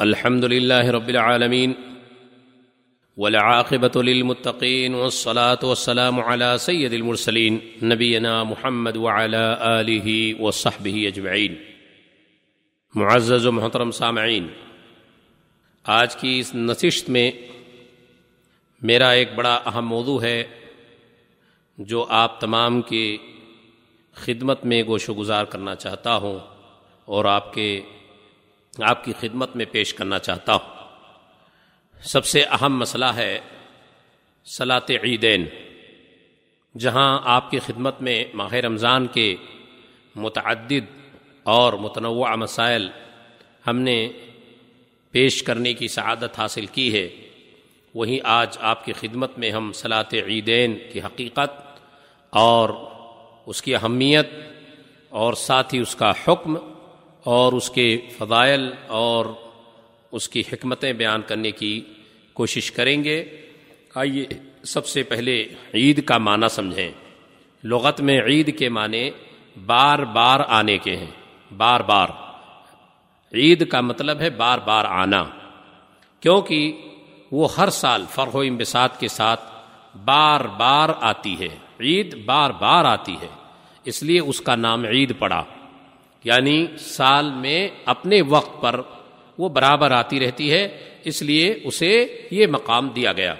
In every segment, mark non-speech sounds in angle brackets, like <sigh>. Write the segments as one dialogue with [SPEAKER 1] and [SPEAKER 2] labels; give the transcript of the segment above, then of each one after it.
[SPEAKER 1] الحمد لله رب العالمين والعاقبة للمتقين والصلاة والسلام على سيد المرسلين نبينا محمد وعلى آله وصحبه أجمعين. معزز و محترم سامعین، آج کی اس نشست میں میرا ایک بڑا اہم موضوع ہے جو آپ تمام کی خدمت میں گوش و گزار کرنا چاہتا ہوں اور آپ کے آپ کی خدمت میں پیش کرنا چاہتا ہوں۔ سب سے اہم مسئلہ ہے صلاط عیدین، جہاں آپ کی خدمت میں ماہ رمضان کے متعدد اور متنوع مسائل ہم نے پیش کرنے کی سعادت حاصل کی ہے۔ وہیں آج آپ کی خدمت میں ہم صلاط عیدین کی حقیقت اور اس کی اہمیت اور ساتھ ہی اس کا حکم اور اس کے فضائل اور اس کی حکمتیں بیان کرنے کی کوشش کریں گے۔ آئیے سب سے پہلے عید کا معنی سمجھیں۔ لغت میں عید کے معنی بار بار آنے کے ہیں۔ بار بار۔ عید کا مطلب ہے بار بار آنا۔ کیونکہ وہ ہر سال فرح و امبساط کے ساتھ بار بار آتی ہے۔ عید بار بار آتی ہے۔ اس لیے اس کا نام عید پڑا۔ یعنی سال میں اپنے وقت پر وہ برابر آتی رہتی ہے، اس لیے اسے یہ مقام دیا گیا۔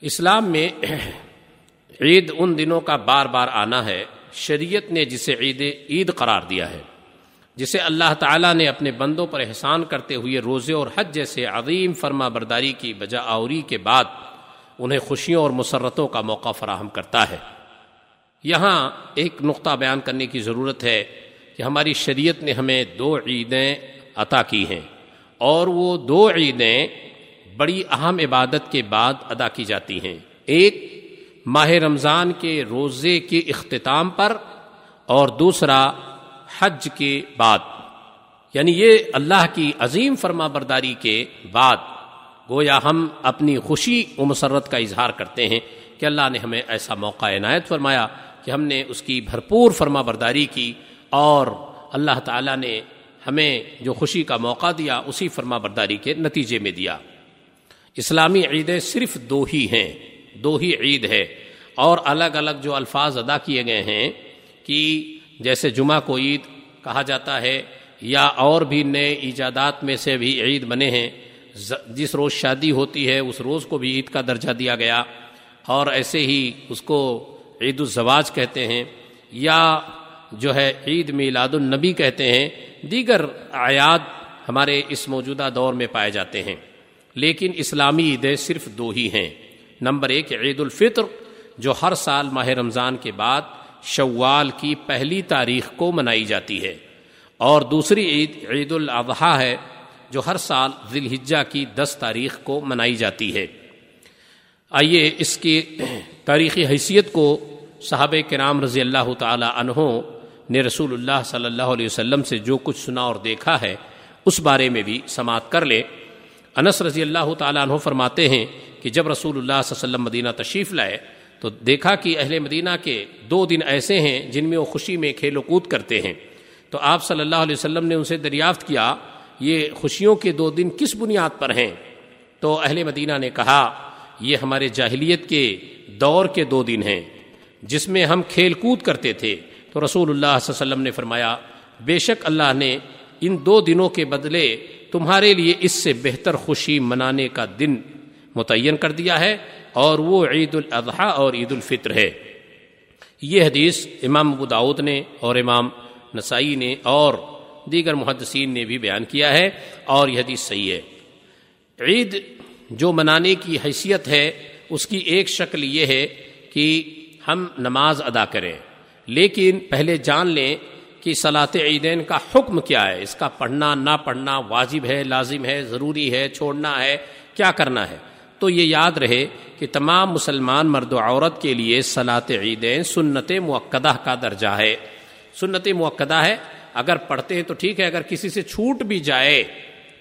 [SPEAKER 1] اسلام میں <clears throat> عید ان دنوں کا بار بار آنا ہے، شریعت نے جسے عید عید قرار دیا ہے، جسے اللہ تعالیٰ نے اپنے بندوں پر احسان کرتے ہوئے روزے اور حج جیسے عظیم فرما برداری کی بجا آوری کے بعد انہیں خوشیوں اور مسرتوں کا موقع فراہم کرتا ہے۔ یہاں ایک نقطہ بیان کرنے کی ضرورت ہے۔ کہ ہماری شریعت نے ہمیں دو عیدیں عطا کی ہیں اور وہ دو عیدیں بڑی اہم عبادت کے بعد ادا کی جاتی ہیں۔ ایک، ماہ رمضان کے روزے کے اختتام پر اور دوسرا، حج کے بعد۔ یعنی یہ اللہ کی عظیم فرما برداری کے بعد گویا ہم اپنی خوشی و مسرت کا اظہار کرتے ہیں کہ اللہ نے ہمیں ایسا موقع عنایت فرمایا کہ ہم نے اس کی بھرپور فرما برداری کی اور اللہ تعالیٰ نے ہمیں جو خوشی کا موقع دیا، اسی فرما برداری کے نتیجے میں دیا۔ اسلامی عیدیں صرف دو ہی ہیں، دو ہی عید ہے۔ اور الگ الگ جو الفاظ ادا کیے گئے ہیں کہ جیسے جمعہ کو عید کہا جاتا ہے، یا اور بھی نئے ایجادات میں سے بھی عید بنے ہیں۔ جس روز شادی ہوتی ہے، اس روز کو بھی عید کا درجہ دیا گیا۔ اور ایسے ہی اس کو عید الزواج کہتے ہیں۔ یا جو ہے عید میلاد النبی کہتے ہیں، دیگر آیات ہمارے اس موجودہ دور میں پائے جاتے ہیں۔ لیکن اسلامی عیدیں صرف دو ہی ہیں۔ نمبر ایک، عید الفطر، جو ہر سال ماہ رمضان کے بعد شوال کی پہلی تاریخ کو منائی جاتی ہے۔ اور دوسری عید عید الاضحیٰ ہے، جو ہر سال ذی الحجہ کی دس تاریخ کو منائی جاتی ہے۔ آئیے اس کی تاریخی حیثیت کو صحابہ کرام رضی اللہ تعالی عنہ نے رسول اللہ صلی اللہ علیہ وسلم سے جو کچھ سنا اور دیکھا ہے، اس بارے میں بھی سماعت کر لے۔ انس رضی اللہ تعالیٰ عنہ فرماتے ہیں کہ جب رسول اللہ صلی اللہ علیہ وسلم مدینہ تشریف لائے تو دیکھا کہ اہل مدینہ کے دو دن ایسے ہیں جن میں وہ خوشی میں کھیل و کود کرتے ہیں۔ تو آپ صلی اللہ علیہ وسلم نے ان سے دریافت کیا، یہ خوشیوں کے دو دن کس بنیاد پر ہیں؟ تو اہل مدینہ نے کہا، یہ ہمارے جاہلیت کے دور کے دو دن ہیں، جس میں ہم کھیل کود کرتے تھے۔ تو رسول اللہ صلی اللہ علیہ وسلم نے فرمایا، بے شک اللہ نے ان دو دنوں کے بدلے تمہارے لیے اس سے بہتر خوشی منانے کا دن متعین کر دیا ہے، اور وہ عید الاضحیٰ اور عید الفطر ہے۔ یہ حدیث امام ابو داود نے اور امام نسائی نے اور دیگر محدثین نے بھی بیان کیا ہے، اور یہ حدیث صحیح ہے۔ عید جو منانے کی حیثیت ہے، اس کی ایک شکل یہ ہے کہ ہم نماز ادا کریں۔ لیکن پہلے جان لیں کہ صلاط عیدین کا حکم کیا ہے۔ اس کا پڑھنا، نہ پڑھنا واجب ہے، لازم ہے، ضروری ہے، چھوڑنا ہے، کیا کرنا ہے؟ تو یہ یاد رہے کہ تمام مسلمان مرد و عورت کے لیے صلاط عیدین سنت موقع کا درجہ ہے۔ سنت موقع ہے۔ اگر پڑھتے ہیں تو ٹھیک ہے، اگر کسی سے چھوٹ بھی جائے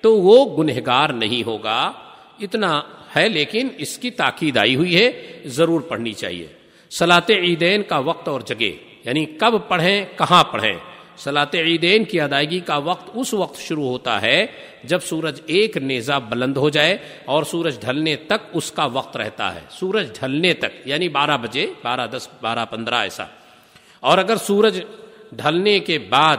[SPEAKER 1] تو وہ گنہگار نہیں ہوگا۔ اتنا ہے، لیکن اس کی تاکید آئی ہوئی ہے، ضرور پڑھنی چاہیے۔ صلاط عیدین کا وقت اور جگہ۔ یعنی کب پڑھیں، کہاں پڑھیں۔ صلاط عیدین کی ادائیگی کا وقت اس وقت شروع ہوتا ہے جب سورج ایک نیزہ بلند ہو جائے اور سورج ڈھلنے تک اس کا وقت رہتا ہے۔ سورج ڈھلنے تک یعنی بارہ بجے، بارہ دس، بارہ پندرہ ایسا۔ اور اگر سورج ڈھلنے کے بعد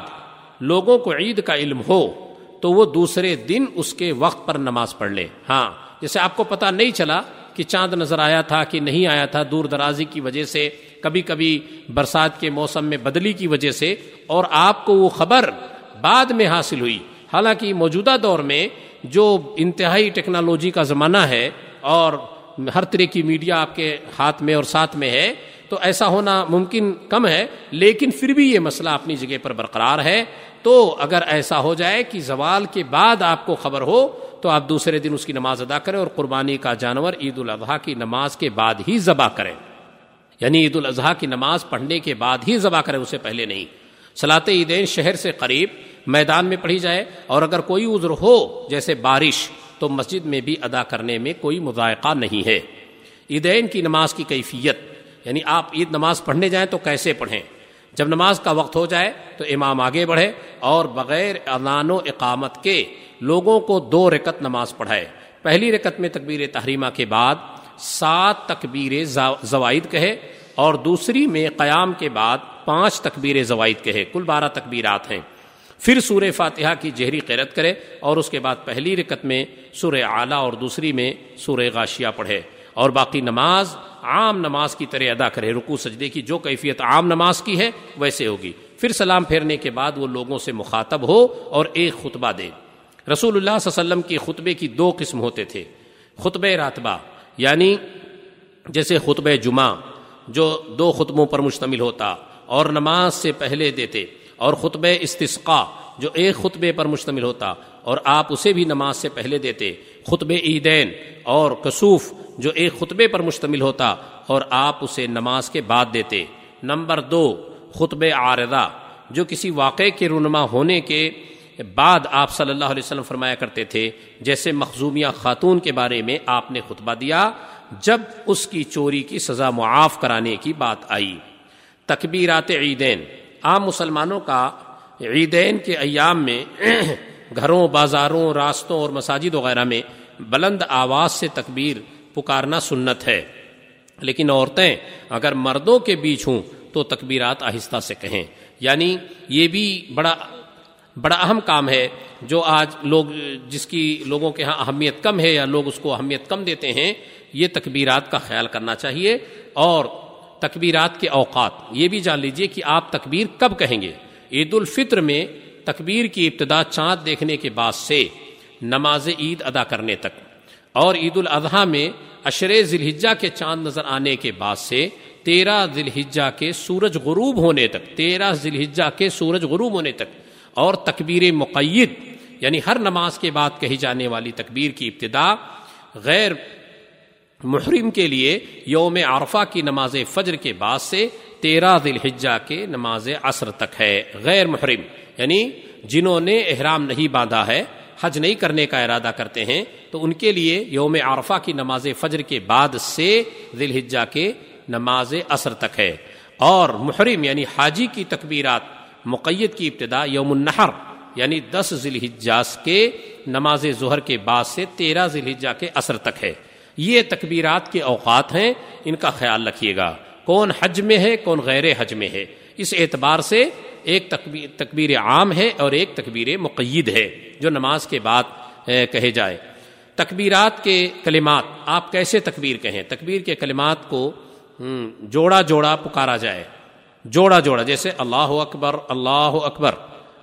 [SPEAKER 1] لوگوں کو عید کا علم ہو، تو وہ دوسرے دن اس کے وقت پر نماز پڑھ لے ہاں جیسے آپ کو پتا نہیں چلا کہ چاند نظر آیا تھا کہ نہیں آیا تھا، دور درازی کی وجہ سے کبھی کبھی برسات کے موسم میں بدلی کی وجہ سے اور آپ کو وہ خبر بعد میں حاصل ہوئی۔ حالانکہ موجودہ دور میں جو انتہائی ٹیکنالوجی کا زمانہ ہے اور ہر طرح کی میڈیا آپ کے ہاتھ میں اور ساتھ میں ہے، تو ایسا ہونا ممکن کم ہے، لیکن پھر بھی یہ مسئلہ اپنی جگہ پر برقرار ہے۔ تو اگر ایسا ہو جائے کہ زوال کے بعد آپ کو خبر ہو، تو آپ دوسرے دن اس کی نماز ادا کریں اور قربانی کا جانور عید الاضحیٰ کی نماز کے بعد ہی ذبح کریں۔ یعنی عید الاضحیٰ کی نماز پڑھنے کے بعد ہی ذبح کریں، اسے پہلے نہیں۔ صلاط عیدین شہر سے قریب میدان میں پڑھی جائے، اور اگر کوئی عذر ہو، جیسے بارش، تو مسجد میں بھی ادا کرنے میں کوئی مذائقہ نہیں ہے۔ عیدین کی نماز کی کیفیت یعنی آپ عید نماز پڑھنے جائیں تو کیسے پڑھیں؟ جب نماز کا وقت ہو جائے تو امام آگے بڑھے، اور بغیر اذان و اقامت کے لوگوں کو دو رکت نماز پڑھائے۔ پہلی رکت میں تکبیر تحریمہ کے بعد سات تکبیر زوائد کہے اور دوسری میں قیام کے بعد پانچ تکبیر زوائد کہے۔ کل بارہ تکبیرات ہیں۔ پھر سور فاتحہ کی جہری قیرت کرے اور اس کے بعد پہلی رکت میں سور اعلیٰ اور دوسری میں سور غاشیہ پڑھے۔ اور باقی نماز عام نماز کی طرح ادا کرے۔ رکو سجدے کی جو کیفیت عام نماز کی ہے ویسے ہوگی۔ پھر سلام پھیرنے کے بعد وہ لوگوں سے مخاطب ہو اور ایک خطبہ دے۔ رسول اللہ صلی اللہ علیہ وسلم کی خطبے کی دو قسم ہوتے تھے۔ خطب راتبہ۔ یعنی جیسے خطب جمعہ جو دو خطبوں پر مشتمل ہوتا اور نماز سے پہلے دیتے اور خطب استثقاء جو ایک خطبے پر مشتمل ہوتا اور آپ اسے بھی نماز سے پہلے دیتے خطب عیدین اور کسوف جو ایک خطبے پر مشتمل ہوتا اور آپ اسے نماز کے بعد دیتے۔ نمبر دو خطب عارضہ جو کسی واقعے کے رونما ہونے کے بعد آپ صلی اللہ علیہ وسلم فرمایا کرتے تھے، جیسے مخزومیہ خاتون کے بارے میں آپ نے خطبہ دیا، جب اس کی چوری کی سزا معاف کرانے کی بات آئی۔ تکبیرات عیدین۔ عام مسلمانوں کا عیدین کے ایام میں <clears throat> گھروں، بازاروں، راستوں اور مساجد وغیرہ میں بلند آواز سے تکبیر پکارنا سنت ہے۔ لیکن عورتیں اگر مردوں کے بیچ ہوں تو تکبیرات آہستہ سے کہیں۔ یعنی یہ بھی بڑا بڑا اہم کام ہے جو آج لوگ، جس کی لوگوں کے ہاں اہمیت کم ہے یا لوگ اس کو اہمیت کم دیتے ہیں، یہ تکبیرات کا خیال کرنا چاہیے اور تکبیرات کے اوقات، یہ بھی جان لیجیے کہ آپ تکبیر کب کہیں گے۔ عید الفطر میں تکبیر کی ابتدا چاند دیکھنے کے بعد سے نماز عید ادا کرنے تک، اور عید الاضحیٰ میں اشر ذی کے چاند نظر آنے کے بعد سے تیرہ ذی کے سورج غروب ہونے تک، تیرہ ذی کے سورج غروب ہونے تک اور تکبیر مقید یعنی ہر نماز کے بعد کہی جانے والی تکبیر کی ابتدا، غیر محرم کے لیے یوم عرفہ کی نماز فجر کے بعد سے تیرہ ذی الحجہ کے نماز عصر تک ہے، غیر محرم یعنی جنہوں نے احرام نہیں باندھا ہے، حج نہیں کرنے کا ارادہ کرتے ہیں، تو ان کے لیے یوم عرفہ کی نماز فجر کے بعد سے ذی الحجہ کے نماز عصر تک ہے۔ اور محرم یعنی حاجی کی تکبیرات مقید کی ابتدا یوم النحر یعنی دس ذی الحجہ کے نماز ظہر کے بعد سے تیرہ ذی الحجہ کے عصر تک ہے۔ یہ تکبیرات کے اوقات ہیں، ان کا خیال رکھیے گا۔ کون حج میں ہے، کون غیر حج میں ہے۔ اس اعتبار سے ایک تکبیر تکبیر عام ہے اور ایک تکبیر مقید ہے، جو نماز کے بعد کہے جائے۔ تکبیرات کے کلمات، آپ کیسے تکبیر کہیں؟ تکبیر کے کلمات کو جوڑا جوڑا پکارا جائے۔ جوڑا جوڑا، جیسے اللہ اکبر اللہ اکبر،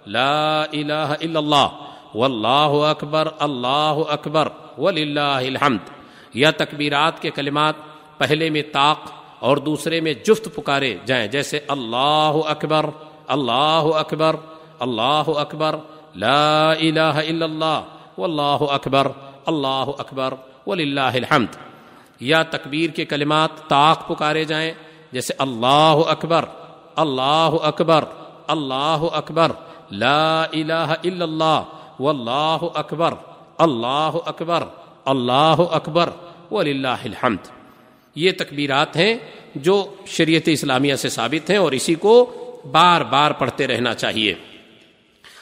[SPEAKER 1] لا الہ الا اللہ، واللہ اکبر، اللہ اکبر، وللہ الحمد، یا تکبیرات کے کلمات پہلے میں طاق اور دوسرے میں جفت پکارے جائیں، جیسے اللہ اکبر اللہ اکبر اللہ اکبر، لا الہ الا اللہ، واللہ اکبر، اللہ اکبر، وللہ الحمد، یا تکبیر کے کلمات طاق پکارے جائیں، جیسے اللہ اکبر اللہ اکبر اللہ اکبر لا الہ الا اللہ واللہ اکبر اللہ اکبر اللہ اکبر وللہ الحمد یہ تکبیرات ہیں جو شریعت اسلامیہ سے ثابت ہیں اور اسی کو بار بار پڑھتے رہنا چاہیے۔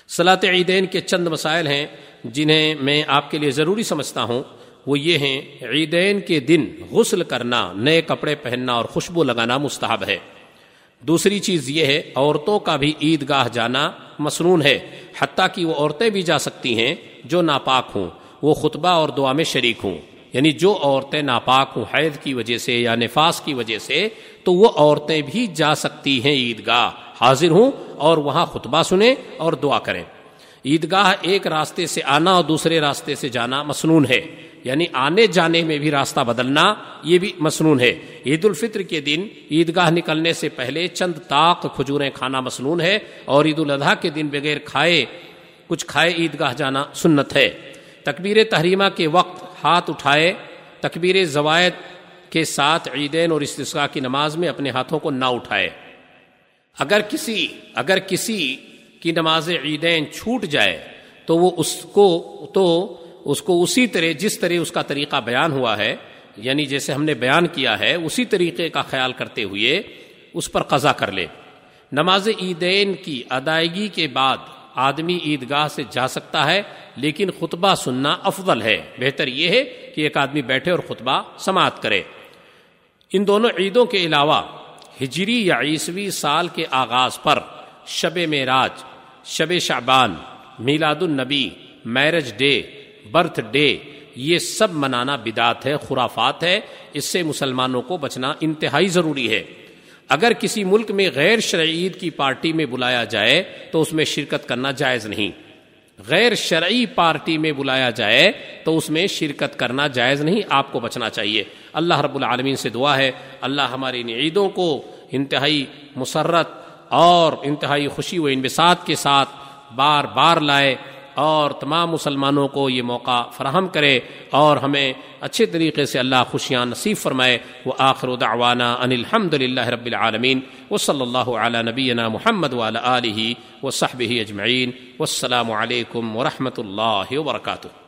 [SPEAKER 1] صلاط عیدین کے چند مسائل ہیں جنہیں میں آپ کے لیے ضروری سمجھتا ہوں۔ وہ یہ ہیں، عیدین کے دن غسل کرنا، نئے کپڑے پہننا اور خوشبو لگانا مستحب ہے۔ دوسری چیز یہ ہے، عورتوں کا بھی عید گاہ جانا مصنون ہے، حتیٰ کہ وہ عورتیں بھی جا سکتی ہیں جو ناپاک ہوں، وہ خطبہ اور دعا میں شریک ہوں۔ یعنی جو عورتیں ناپاک ہوں حید کی وجہ سے یا نفاس کی وجہ سے، تو وہ عورتیں بھی جا سکتی ہیں عید گاہ حاضر ہوں اور وہاں خطبہ سنیں اور دعا کریں۔ عیدگاہ ایک راستے سے آنا اور دوسرے راستے سے جانا مصنون ہے۔ یعنی آنے جانے میں بھی راستہ بدلنا یہ بھی مصنون ہے۔ عید الفطر کے دن عیدگاہ نکلنے سے پہلے چند طاق کھجوریں کھانا مصنون ہے اور عید الاضحیٰ کے دن بغیر کھائے، کچھ کھائے عیدگاہ جانا سنت ہے۔ تکبیر تحریمہ کے وقت ہاتھ اٹھائے، تکبیر زوائد کے ساتھ عیدین اور استثقاء کی نماز میں اپنے ہاتھوں کو نہ اٹھائے۔ اگر کسی اگر کسی کی نماز عیدین چھوٹ جائے تو وہ اس کو، تو اس کو اسی طرح جس طرح اس کا طریقہ بیان ہوا ہے یعنی جیسے ہم نے بیان کیا ہے، اسی طریقے کا خیال کرتے ہوئے اس پر قضا کر لے۔ نماز عیدین کی ادائیگی کے بعد آدمی عیدگاہ سے جا سکتا ہے، لیکن خطبہ سننا افضل ہے۔ بہتر یہ ہے کہ ایک آدمی بیٹھے اور خطبہ سماعت کرے۔ ان دونوں عیدوں کے علاوہ ہجری یا عیسوی سال کے آغاز پر شب معراج، شب شعبان، میلاد النبی، میرج ڈے برتھ ڈے یہ سب منانا بدات ہے، خرافات ہے، اس سے مسلمانوں کو بچنا انتہائی ضروری ہے۔ اگر کسی ملک میں غیر شرعی عید کی پارٹی میں بلایا جائے تو اس میں شرکت کرنا جائز نہیں۔ غیر شرعی پارٹی میں بلایا جائے تو اس میں شرکت کرنا جائز نہیں، آپ کو بچنا چاہیے۔ اللہ رب العالمین سے دعا ہے، اللہ ہماری ان عیدوں کو انتہائی مسرت اور انتہائی خوشی و انبساط کے ساتھ بار بار لائے۔ اور تمام مسلمانوں کو یہ موقع فراہم کرے اور ہمیں اچھے طریقے سے اللہ خوشیاں نصیب فرمائے۔ وہ آخر دعوانا ان الحمد للہ رب العالمین۔ و صلی اللہ علیہ نبینا محمد والا علیہ و صحب اجمعین۔ والسلام علیکم ورحمۃ اللہ وبرکاتہ۔